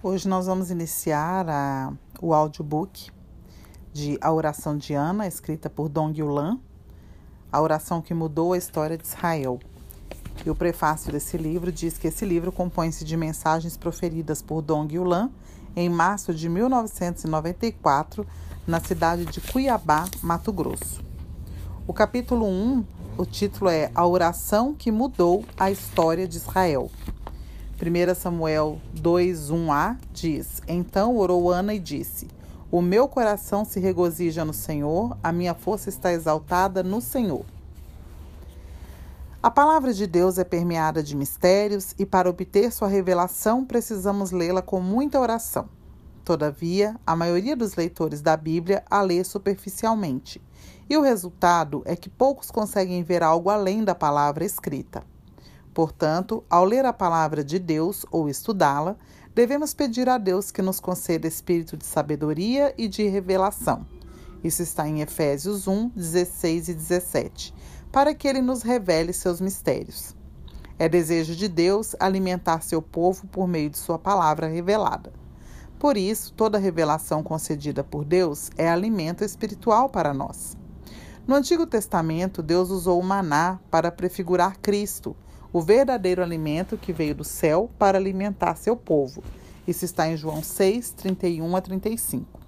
Hoje nós vamos iniciar a, o audiobook de A Oração de Ana, escrita por Dong Yulan, a oração que mudou a história de Israel. E o prefácio desse livro diz que esse livro compõe-se de mensagens proferidas por Dong Yulan em março de 1994, na cidade de Cuiabá, Mato Grosso. O capítulo 1, o título é A Oração que Mudou a História de Israel. 1 Samuel 2:1a diz: Então orou Ana e disse: O meu coração se regozija no Senhor, a minha força está exaltada no Senhor. A palavra de Deus é permeada de mistérios e para obter sua revelação precisamos lê-la com muita oração. Todavia, a maioria dos leitores da Bíblia a lê superficialmente, e o resultado é que poucos conseguem ver algo além da palavra escrita. Portanto, ao ler a palavra de Deus ou estudá-la, devemos pedir a Deus que nos conceda espírito de sabedoria e de revelação. Isso está em Efésios 1, 16 e 17, para que ele nos revele seus mistérios. É desejo de Deus alimentar seu povo por meio de sua palavra revelada. Por isso, toda revelação concedida por Deus é alimento espiritual para nós. No Antigo Testamento, Deus usou o maná para prefigurar Cristo o verdadeiro alimento que veio do céu para alimentar seu povo. Isso está em João 6, 31 a 35.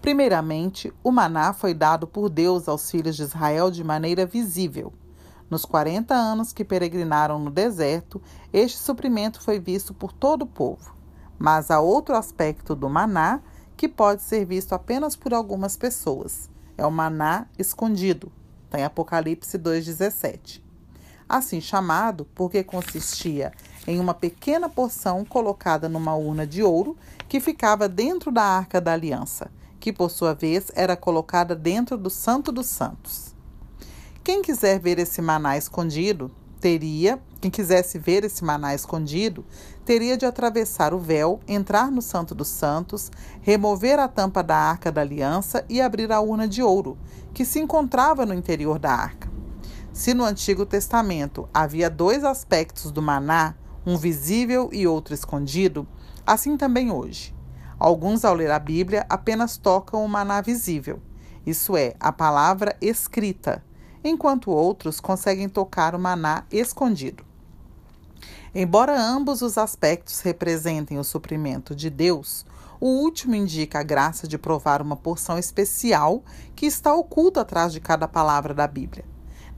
Primeiramente, o maná foi dado por Deus aos filhos de Israel de maneira visível. Nos 40 anos que peregrinaram no deserto, este suprimento foi visto por todo o povo. Mas há outro aspecto do maná que pode ser visto apenas por algumas pessoas. É o maná escondido. Está em Apocalipse 2,17 assim chamado porque consistia em uma pequena porção colocada numa urna de ouro que ficava dentro da arca da aliança, que por sua vez era colocada dentro do Santo dos Santos. Quem quiser ver esse maná escondido, teria, quem quisesse ver esse maná escondido, teria de atravessar o véu, entrar no Santo dos Santos, remover a tampa da arca da aliança e abrir a urna de ouro, que se encontrava no interior da arca. Se no Antigo Testamento havia dois aspectos do maná, um visível e outro escondido, assim também hoje. Alguns, ao ler a Bíblia, apenas tocam o maná visível, isso é, a palavra escrita, enquanto outros conseguem tocar o maná escondido. Embora ambos os aspectos representem o suprimento de Deus, o último indica a graça de provar uma porção especial que está oculta atrás de cada palavra da Bíblia.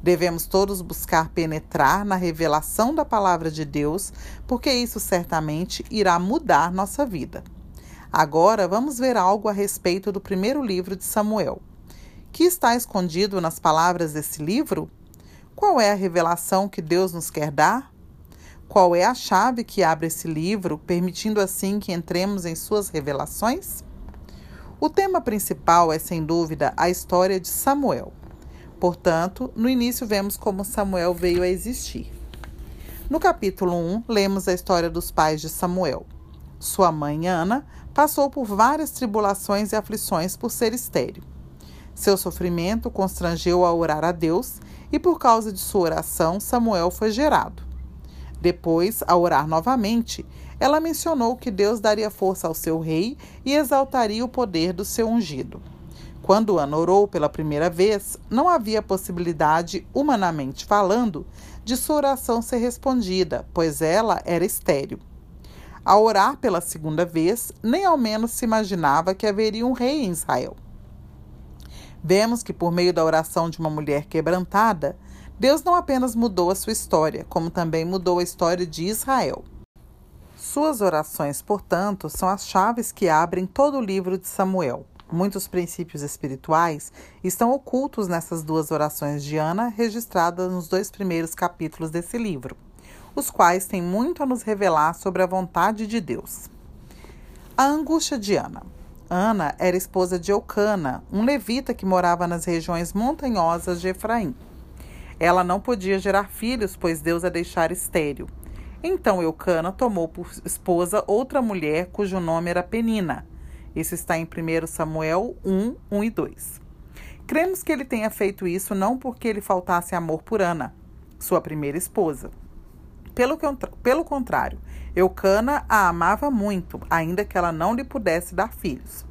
Devemos todos buscar penetrar na revelação da palavra de Deus, porque isso certamente irá mudar nossa vida. Agora vamos ver algo a respeito do primeiro livro de Samuel. Que está escondido nas palavras desse livro? Qual é a revelação que Deus nos quer dar? Qual é a chave que abre esse livro, permitindo assim que entremos em suas revelações? O tema principal é, sem dúvida, a história de Samuel. Portanto, no início vemos como Samuel veio a existir. No capítulo 1, lemos a história dos pais de Samuel. Sua mãe, Ana, passou por várias tribulações e aflições por ser estéril. Seu sofrimento constrangeu a orar a Deus e, por causa de sua oração, Samuel foi gerado. Depois, ao orar novamente, ela mencionou que Deus daria força ao seu rei e exaltaria o poder do seu ungido. Quando Ana orou pela primeira vez, não havia possibilidade, humanamente falando, de sua oração ser respondida, pois ela era estéril. Ao orar pela segunda vez, nem ao menos se imaginava que haveria um rei em Israel. Vemos que, por meio da oração de uma mulher quebrantada, Deus não apenas mudou a sua história, como também mudou a história de Israel. Suas orações, portanto, são as chaves que abrem todo o livro de Samuel. Muitos princípios espirituais estão ocultos nessas duas orações de Ana, registradas nos dois primeiros capítulos desse livro, os quais têm muito a nos revelar sobre a vontade de Deus. A angústia de Ana. Ana era esposa de Eucana, um levita que morava nas regiões montanhosas de Efraim. Ela não podia gerar filhos, pois Deus a deixara estéril. Então Eucana tomou por esposa outra mulher cujo nome era Penina isso está em 1 Samuel 1, 1 e 2. Cremos que ele tenha feito isso não porque lhe faltasse amor por Ana, sua primeira esposa. Pelo, pelo contrário, Eucana a amava muito, ainda que ela não lhe pudesse dar filhos.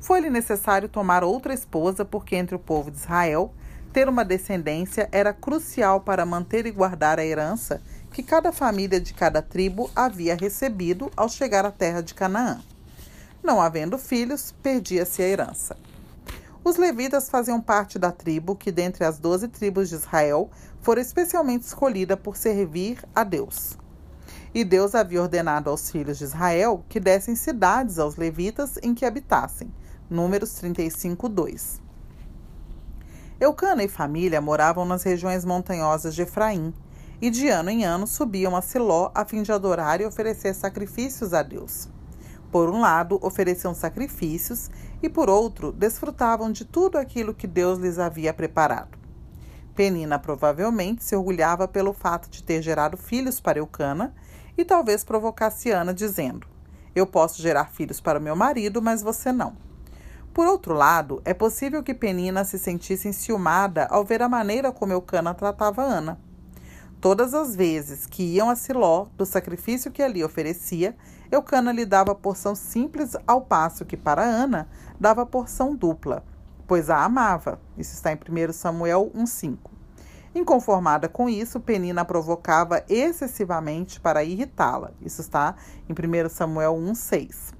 Foi-lhe necessário tomar outra esposa, porque entre o povo de Israel ter uma descendência era crucial para manter e guardar a herança que cada família de cada tribo havia recebido ao chegar à terra de Canaã. Não havendo filhos, perdia-se a herança. Os levitas faziam parte da tribo que, dentre as doze tribos de Israel, fora especialmente escolhida por servir a Deus. E Deus havia ordenado aos filhos de Israel que dessem cidades aos levitas em que habitassem. Números 35, 2. Eucana e família moravam nas regiões montanhosas de Efraim, e de ano em ano subiam a Siló a fim de adorar e oferecer sacrifícios a Deus. Por um lado, ofereciam sacrifícios e, por outro, desfrutavam de tudo aquilo que Deus lhes havia preparado. Penina provavelmente se orgulhava pelo fato de ter gerado filhos para Eucana e talvez provocasse Ana, dizendo: Eu posso gerar filhos para meu marido, mas você não. Por outro lado, é possível que Penina se sentisse enciumada ao ver a maneira como Eucana tratava Ana. Todas as vezes que iam a Siló, do sacrifício que ali oferecia, Eucana lhe dava porção simples, ao passo que para Ana dava porção dupla, pois a amava. Isso está em 1 Samuel 1,5. Inconformada com isso, Penina provocava excessivamente para irritá-la. Isso está em 1 Samuel 1,6.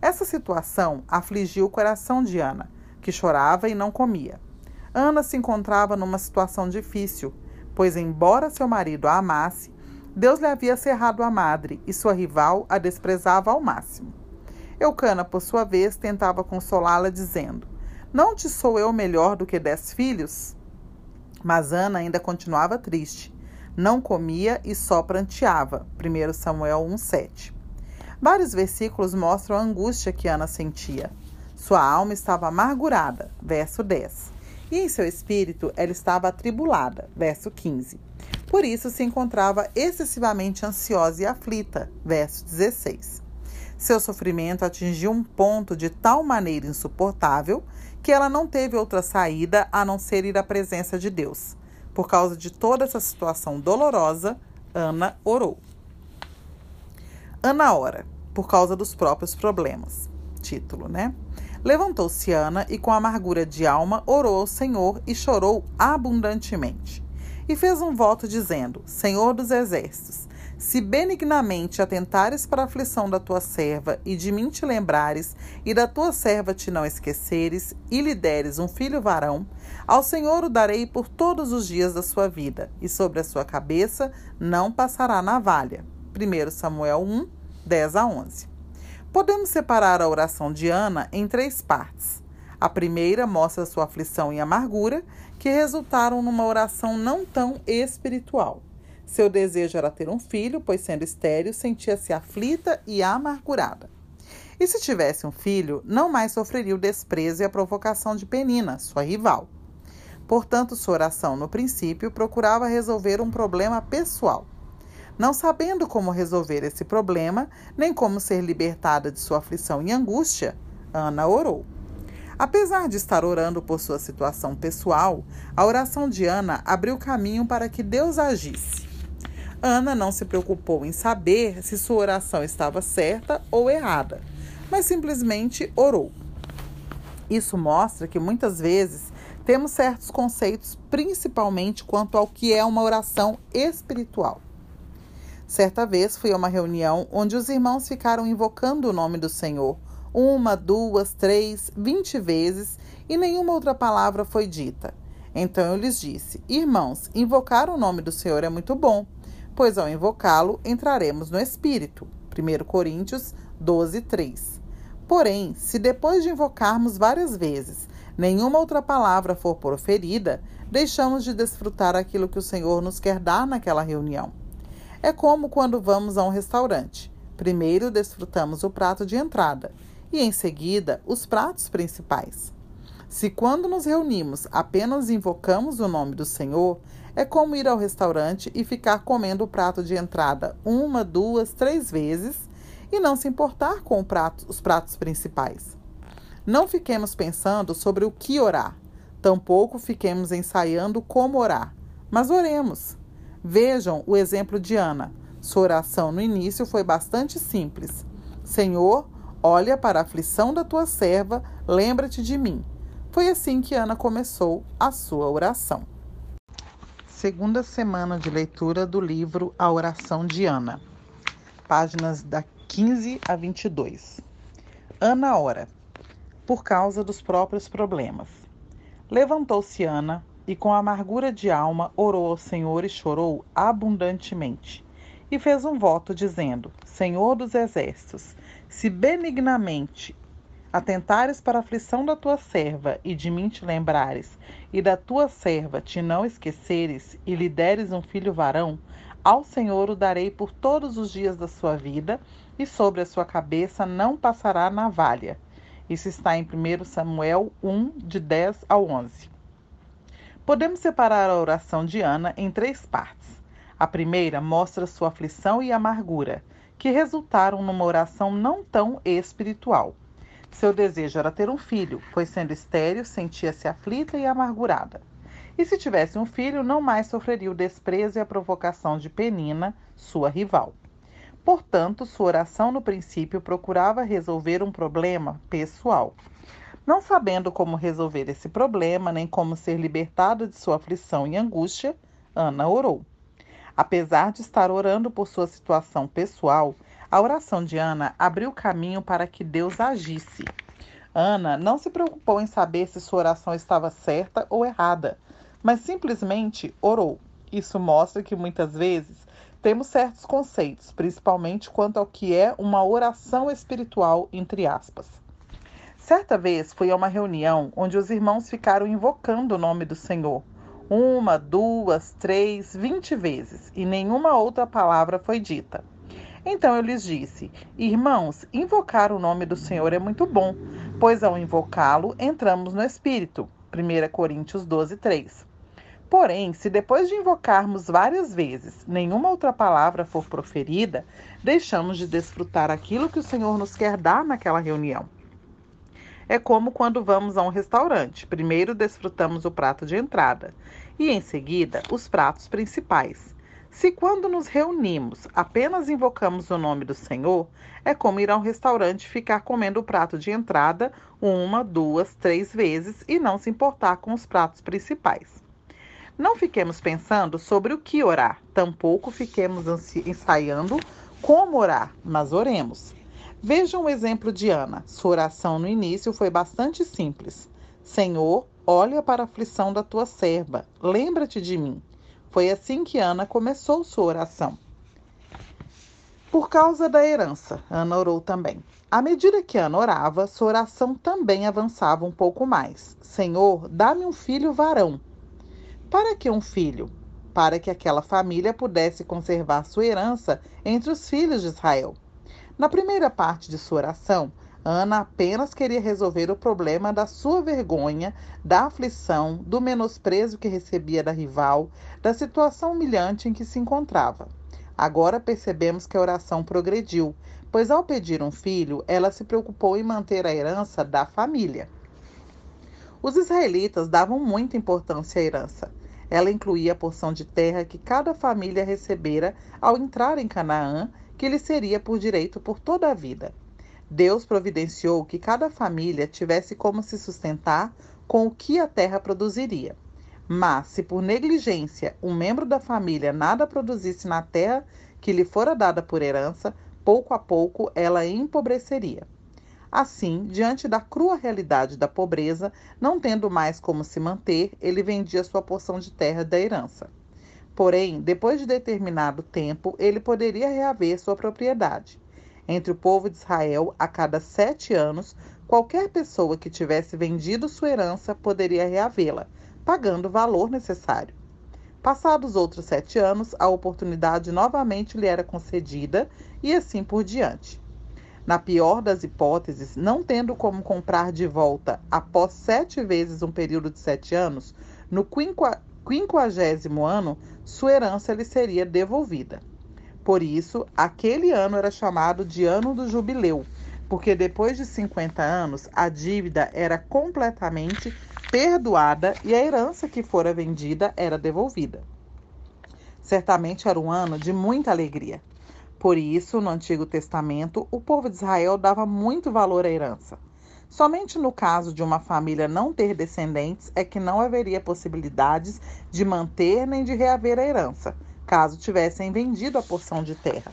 Essa situação afligiu o coração de Ana, que chorava e não comia. Ana se encontrava numa situação difícil pois, embora seu marido a amasse, Deus lhe havia cerrado a madre e sua rival a desprezava ao máximo. Eucana, por sua vez, tentava consolá-la, dizendo: Não te sou eu melhor do que dez filhos? Mas Ana ainda continuava triste. Não comia e só pranteava. 1 Samuel 1,7. Vários versículos mostram a angústia que Ana sentia. Sua alma estava amargurada. Verso 10 e em seu espírito ela estava atribulada. Verso 15. Por isso se encontrava excessivamente ansiosa e aflita. Verso 16. Seu sofrimento atingiu um ponto de tal maneira insuportável que ela não teve outra saída a não ser ir à presença de Deus. Por causa de toda essa situação dolorosa, Ana orou. Ana ora, por causa dos próprios problemas. Título, né? Levantou-se Ana e, com amargura de alma, orou ao Senhor e chorou abundantemente. E fez um voto, dizendo: Senhor dos exércitos, se benignamente atentares para a aflição da tua serva e de mim te lembrares, e da tua serva te não esqueceres, e lhe deres um filho varão, ao Senhor o darei por todos os dias da sua vida, e sobre a sua cabeça não passará navalha. 1 Samuel 1, 10 a 11. Podemos separar a oração de Ana em três partes. A primeira mostra sua aflição e amargura, que resultaram numa oração não tão espiritual. Seu desejo era ter um filho, pois, sendo estéril, sentia-se aflita e amargurada. E se tivesse um filho, não mais sofreria o desprezo e a provocação de Penina, sua rival. Portanto, sua oração, no princípio, procurava resolver um problema pessoal. Não sabendo como resolver esse problema, nem como ser libertada de sua aflição e angústia, Ana orou. Apesar de estar orando por sua situação pessoal, a oração de Ana abriu caminho para que Deus agisse. Ana não se preocupou em saber se sua oração estava certa ou errada, mas simplesmente orou. Isso mostra que muitas vezes temos certos conceitos, principalmente quanto ao que é uma oração espiritual. Certa vez fui a uma reunião onde os irmãos ficaram invocando o nome do Senhor, uma, duas, três, vinte vezes, e nenhuma outra palavra foi dita. Então eu lhes disse: Irmãos, invocar o nome do Senhor é muito bom, pois ao invocá-lo entraremos no Espírito. 1 Coríntios 12, 3. Porém, se depois de invocarmos várias vezes, nenhuma outra palavra for proferida, deixamos de desfrutar aquilo que o Senhor nos quer dar naquela reunião. É como quando vamos a um restaurante. Primeiro desfrutamos o prato de entrada e, em seguida, os pratos principais. Se quando nos reunimos apenas invocamos o nome do Senhor, é como ir ao restaurante e ficar comendo o prato de entrada uma, duas, três vezes e não se importar com prato, os pratos principais. Não fiquemos pensando sobre o que orar, tampouco fiquemos ensaiando como orar, mas oremos. Vejam o exemplo de Ana. Sua oração no início foi bastante simples: Senhor, olha para a aflição da tua serva, lembra-te de mim. Foi assim que Ana começou a sua oração. Segunda semana de leitura do livro A Oração de Ana. Páginas da 15 a 22. Ana ora, por causa dos próprios problemas. Levantou-se Ana e, com amargura de alma, orou ao Senhor e chorou abundantemente. E fez um voto, dizendo: Senhor dos exércitos, se benignamente atentares para a aflição da tua serva e de mim te lembrares, e da tua serva te não esqueceres, e lhe deres um filho varão, ao Senhor o darei por todos os dias da sua vida, e sobre a sua cabeça não passará navalha. Isso está em 1 Samuel 1, de 10 ao 11. Podemos separar a oração de Ana em três partes. A primeira mostra sua aflição e amargura, que resultaram numa oração não tão espiritual. Seu desejo era ter um filho, pois sendo estéril, sentia-se aflita e amargurada. E se tivesse um filho, não mais sofreria o desprezo e a provocação de Penina, sua rival. Portanto, sua oração no princípio procurava resolver um problema pessoal. Não sabendo como resolver esse problema, nem como ser libertada de sua aflição e angústia, Ana orou. Apesar de estar orando por sua situação pessoal, a oração de Ana abriu caminho para que Deus agisse. Ana não se preocupou em saber se sua oração estava certa ou errada, mas simplesmente orou. Isso mostra que muitas vezes temos certos conceitos, principalmente quanto ao que é uma oração espiritual, entre aspas. Certa vez fui a uma reunião onde os irmãos ficaram invocando o nome do Senhor. Uma, duas, três, vinte vezes, e nenhuma outra palavra foi dita. Então eu lhes disse: Irmãos, invocar o nome do Senhor é muito bom, pois ao invocá-lo entramos no Espírito. 1 Coríntios 12, 3. Porém, se depois de invocarmos várias vezes nenhuma outra palavra for proferida, deixamos de desfrutar aquilo que o Senhor nos quer dar naquela reunião. É como quando vamos a um restaurante. Primeiro desfrutamos o prato de entrada e, em seguida, os pratos principais. Se quando nos reunimos apenas invocamos o nome do Senhor, é como ir a um restaurante e ficar comendo o prato de entrada uma, duas, três vezes e não se importar com os pratos principais. Não fiquemos pensando sobre o que orar, tampouco fiquemos ensaiando como orar, mas oremos. Veja um exemplo de Ana. Sua oração no início foi bastante simples. Senhor, olha para a aflição da tua serva, lembra-te de mim. Foi assim que Ana começou sua oração. Por causa da herança, Ana orou também. À medida que Ana orava, sua oração também avançava um pouco mais. Senhor, dá-me um filho varão. Para que um filho? Para que aquela família pudesse conservar sua herança entre os filhos de Israel. Na primeira parte de sua oração, Ana apenas queria resolver o problema da sua vergonha, da aflição, do menosprezo que recebia da rival, da situação humilhante em que se encontrava. Agora percebemos que a oração progrediu, pois ao pedir um filho, ela se preocupou em manter a herança da família. Os israelitas davam muita importância à herança. Ela incluía a porção de terra que cada família recebera ao entrar em Canaã, que lhe seria por direito por toda a vida. Deus providenciou que cada família tivesse como se sustentar com o que a terra produziria. Mas, se por negligência um membro da família nada produzisse na terra que lhe fora dada por herança, pouco a pouco ela empobreceria. Assim, diante da crua realidade da pobreza, não tendo mais como se manter, ele vendia sua porção de terra da herança. Porém, depois de determinado tempo, ele poderia reaver sua propriedade. Entre o povo de Israel, a cada sete anos, qualquer pessoa que tivesse vendido sua herança poderia reavê-la, pagando o valor necessário. Passados outros sete anos, a oportunidade novamente lhe era concedida e assim por diante. Na pior das hipóteses, não tendo como comprar de volta após sete vezes um período de sete anos, no quinquagésimo ano, sua herança lhe seria devolvida. Por isso, aquele ano era chamado de Ano do Jubileu, porque depois de 50 anos a dívida era completamente perdoada e a herança que fora vendida era devolvida. Certamente era um ano de muita alegria. Por isso, no Antigo Testamento, o povo de Israel dava muito valor à herança. Somente no caso de uma família não ter descendentes é que não haveria possibilidades de manter nem de reaver a herança, caso tivessem vendido a porção de terra.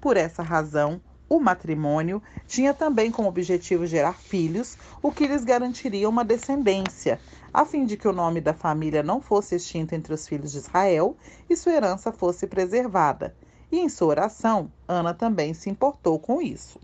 Por essa razão, o matrimônio tinha também como objetivo gerar filhos, o que lhes garantiria uma descendência, a fim de que o nome da família não fosse extinto entre os filhos de Israel e sua herança fosse preservada. E em sua oração, Ana também se importou com isso.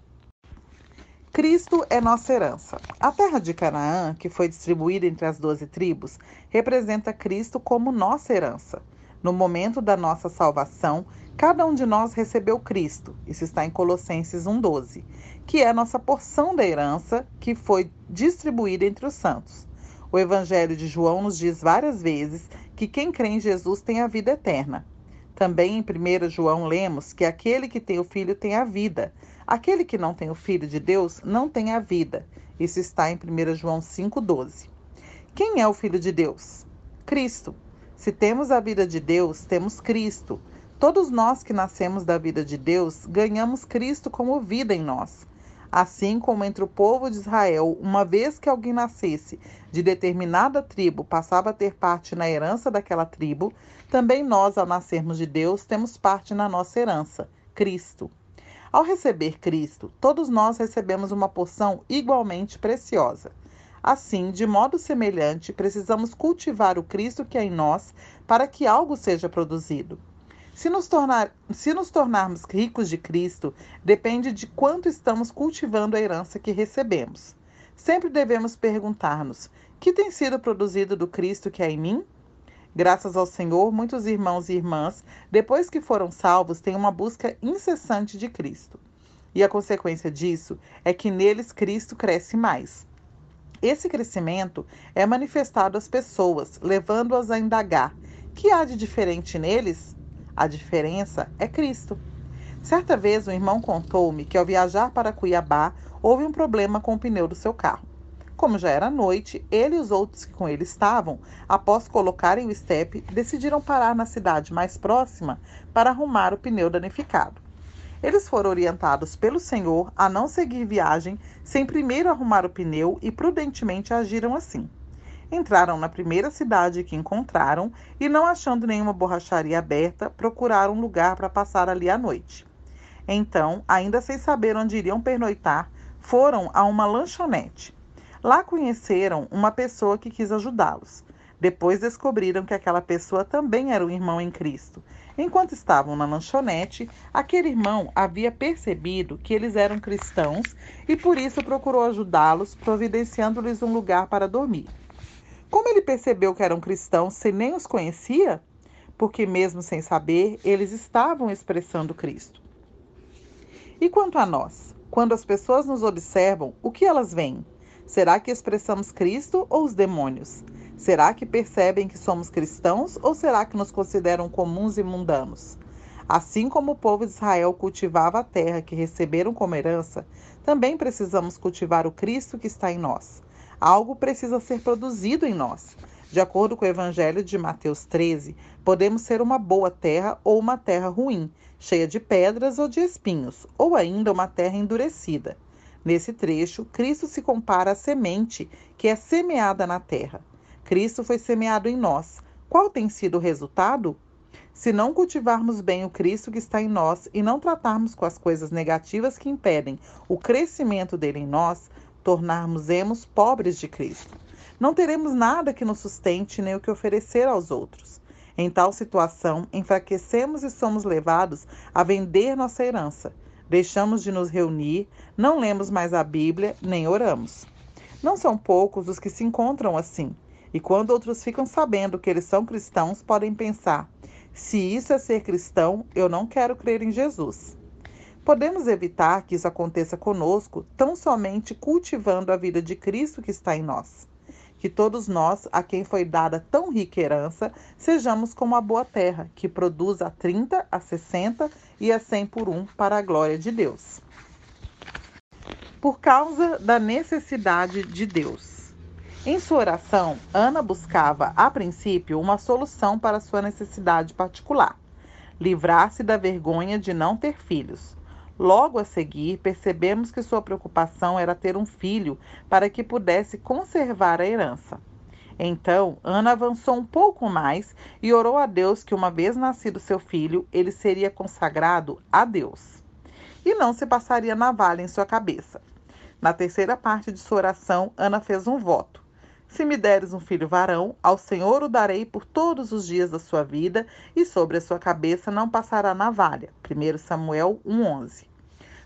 Cristo é nossa herança. A terra de Canaã, que foi distribuída entre as doze tribos, representa Cristo como nossa herança. No momento da nossa salvação, cada um de nós recebeu Cristo, isso está em Colossenses 1,12, que é a nossa porção da herança que foi distribuída entre os santos. O Evangelho de João nos diz várias vezes que quem crê em Jesus tem a vida eterna. Também em 1 João lemos que aquele que tem o Filho tem a vida. Aquele que não tem o Filho de Deus não tem a vida. Isso está em 1 João 5,12. Quem é o Filho de Deus? Cristo. Se temos a vida de Deus, temos Cristo. Todos nós que nascemos da vida de Deus ganhamos Cristo como vida em nós. Assim como entre o povo de Israel, uma vez que alguém nascesse de determinada tribo, passava a ter parte na herança daquela tribo, também nós, ao nascermos de Deus, temos parte na nossa herança, Cristo. Ao receber Cristo, todos nós recebemos uma porção igualmente preciosa. Assim, de modo semelhante, precisamos cultivar o Cristo que é em nós para que algo seja produzido. Se nos, tornar, se nos tornarmos ricos de Cristo, depende de quanto estamos cultivando a herança que recebemos. Sempre devemos perguntar-nos: que tem sido produzido do Cristo que é em mim? Graças ao Senhor, muitos irmãos e irmãs, depois que foram salvos, têm uma busca incessante de Cristo. E a consequência disso é que neles Cristo cresce mais. Esse crescimento é manifestado às pessoas, levando-as a indagar: que há de diferente neles? A diferença é Cristo. Certa vez, um irmão contou-me que ao viajar para Cuiabá, houve um problema com o pneu do seu carro. Como já era noite, ele e os outros que com ele estavam, após colocarem o estepe, decidiram parar na cidade mais próxima para arrumar o pneu danificado. Eles foram orientados pelo Senhor a não seguir viagem sem primeiro arrumar o pneu e prudentemente agiram assim. Entraram na primeira cidade que encontraram e, não achando nenhuma borracharia aberta, procuraram um lugar para passar ali a noite. Então, ainda sem saber onde iriam pernoitar, foram a uma lanchonete. Lá conheceram uma pessoa que quis ajudá-los. Depois descobriram que aquela pessoa também era um irmão em Cristo. Enquanto estavam na lanchonete, aquele irmão havia percebido que eles eram cristãos e por isso procurou ajudá-los, providenciando-lhes um lugar para dormir. Como ele percebeu que eram cristãos se nem os conhecia? Porque, mesmo sem saber, eles estavam expressando Cristo. E quanto a nós? Quando as pessoas nos observam, o que elas veem? Será que expressamos Cristo ou os demônios? Será que percebem que somos cristãos ou será que nos consideram comuns e mundanos? Assim como o povo de Israel cultivava a terra que receberam como herança, também precisamos cultivar o Cristo que está em nós. Algo precisa ser produzido em nós. De acordo com o Evangelho de Mateus 13, podemos ser uma boa terra ou uma terra ruim, cheia de pedras ou de espinhos, ou ainda uma terra endurecida. Nesse trecho, Cristo se compara à semente que é semeada na terra. Cristo foi semeado em nós. Qual tem sido o resultado? Se não cultivarmos bem o Cristo que está em nós e não tratarmos com as coisas negativas que impedem o crescimento dele em nós, tornarmos-emos pobres de Cristo. Não teremos nada que nos sustente nem o que oferecer aos outros. Em tal situação, enfraquecemos e somos levados a vender nossa herança deixamos de nos reunir, não lemos mais a Bíblia, nem oramos. Não são poucos os que se encontram assim, e quando outros ficam sabendo que eles são cristãos, podem pensar: se isso é ser cristão, eu não quero crer em Jesus. Podemos evitar que isso aconteça conosco tão somente cultivando a vida de Cristo que está em nós que todos nós, a quem foi dada tão rica herança, sejamos como a boa terra, que produz a 30, a 60 e a 100 por um para a glória de Deus. Por causa da necessidade de Deus. Em sua oração, Ana buscava, a princípio, uma solução para sua necessidade particular. livrar-se da vergonha de não ter filhos. Logo a seguir, percebemos que sua preocupação era ter um filho para que pudesse conservar a herança. Então, Ana avançou um pouco mais e orou a Deus que, uma vez nascido seu filho, ele seria consagrado a Deus e não se passaria navalha em sua cabeça. Na terceira parte de sua oração, Ana fez um voto. Se me deres um filho varão, ao Senhor o darei por todos os dias da sua vida, e sobre a sua cabeça não passará navalha. 1 Samuel 1,11.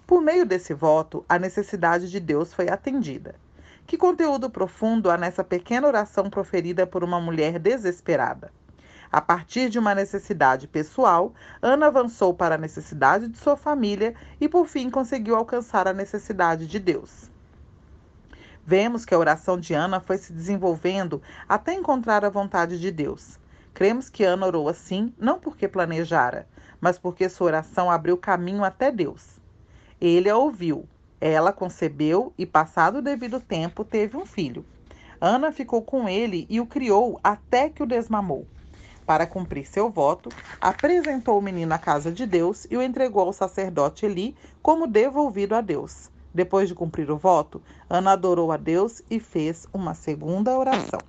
Por meio desse voto, a necessidade de Deus foi atendida. Que conteúdo profundo há nessa pequena oração proferida por uma mulher desesperada. A partir de uma necessidade pessoal, Ana avançou para a necessidade de sua família e, por fim, conseguiu alcançar a necessidade de Deus. Vemos que a oração de Ana foi se desenvolvendo até encontrar a vontade de Deus. Cremos que Ana orou assim não porque planejara, mas porque sua oração abriu caminho até Deus. Ele a ouviu, ela concebeu e, passado o devido tempo, teve um filho. Ana ficou com ele e o criou até que o desmamou. Para cumprir seu voto, apresentou o menino à casa de Deus e o entregou ao sacerdote Eli como devolvido a Deus. Depois de cumprir o voto, Ana adorou a Deus e fez uma segunda oração.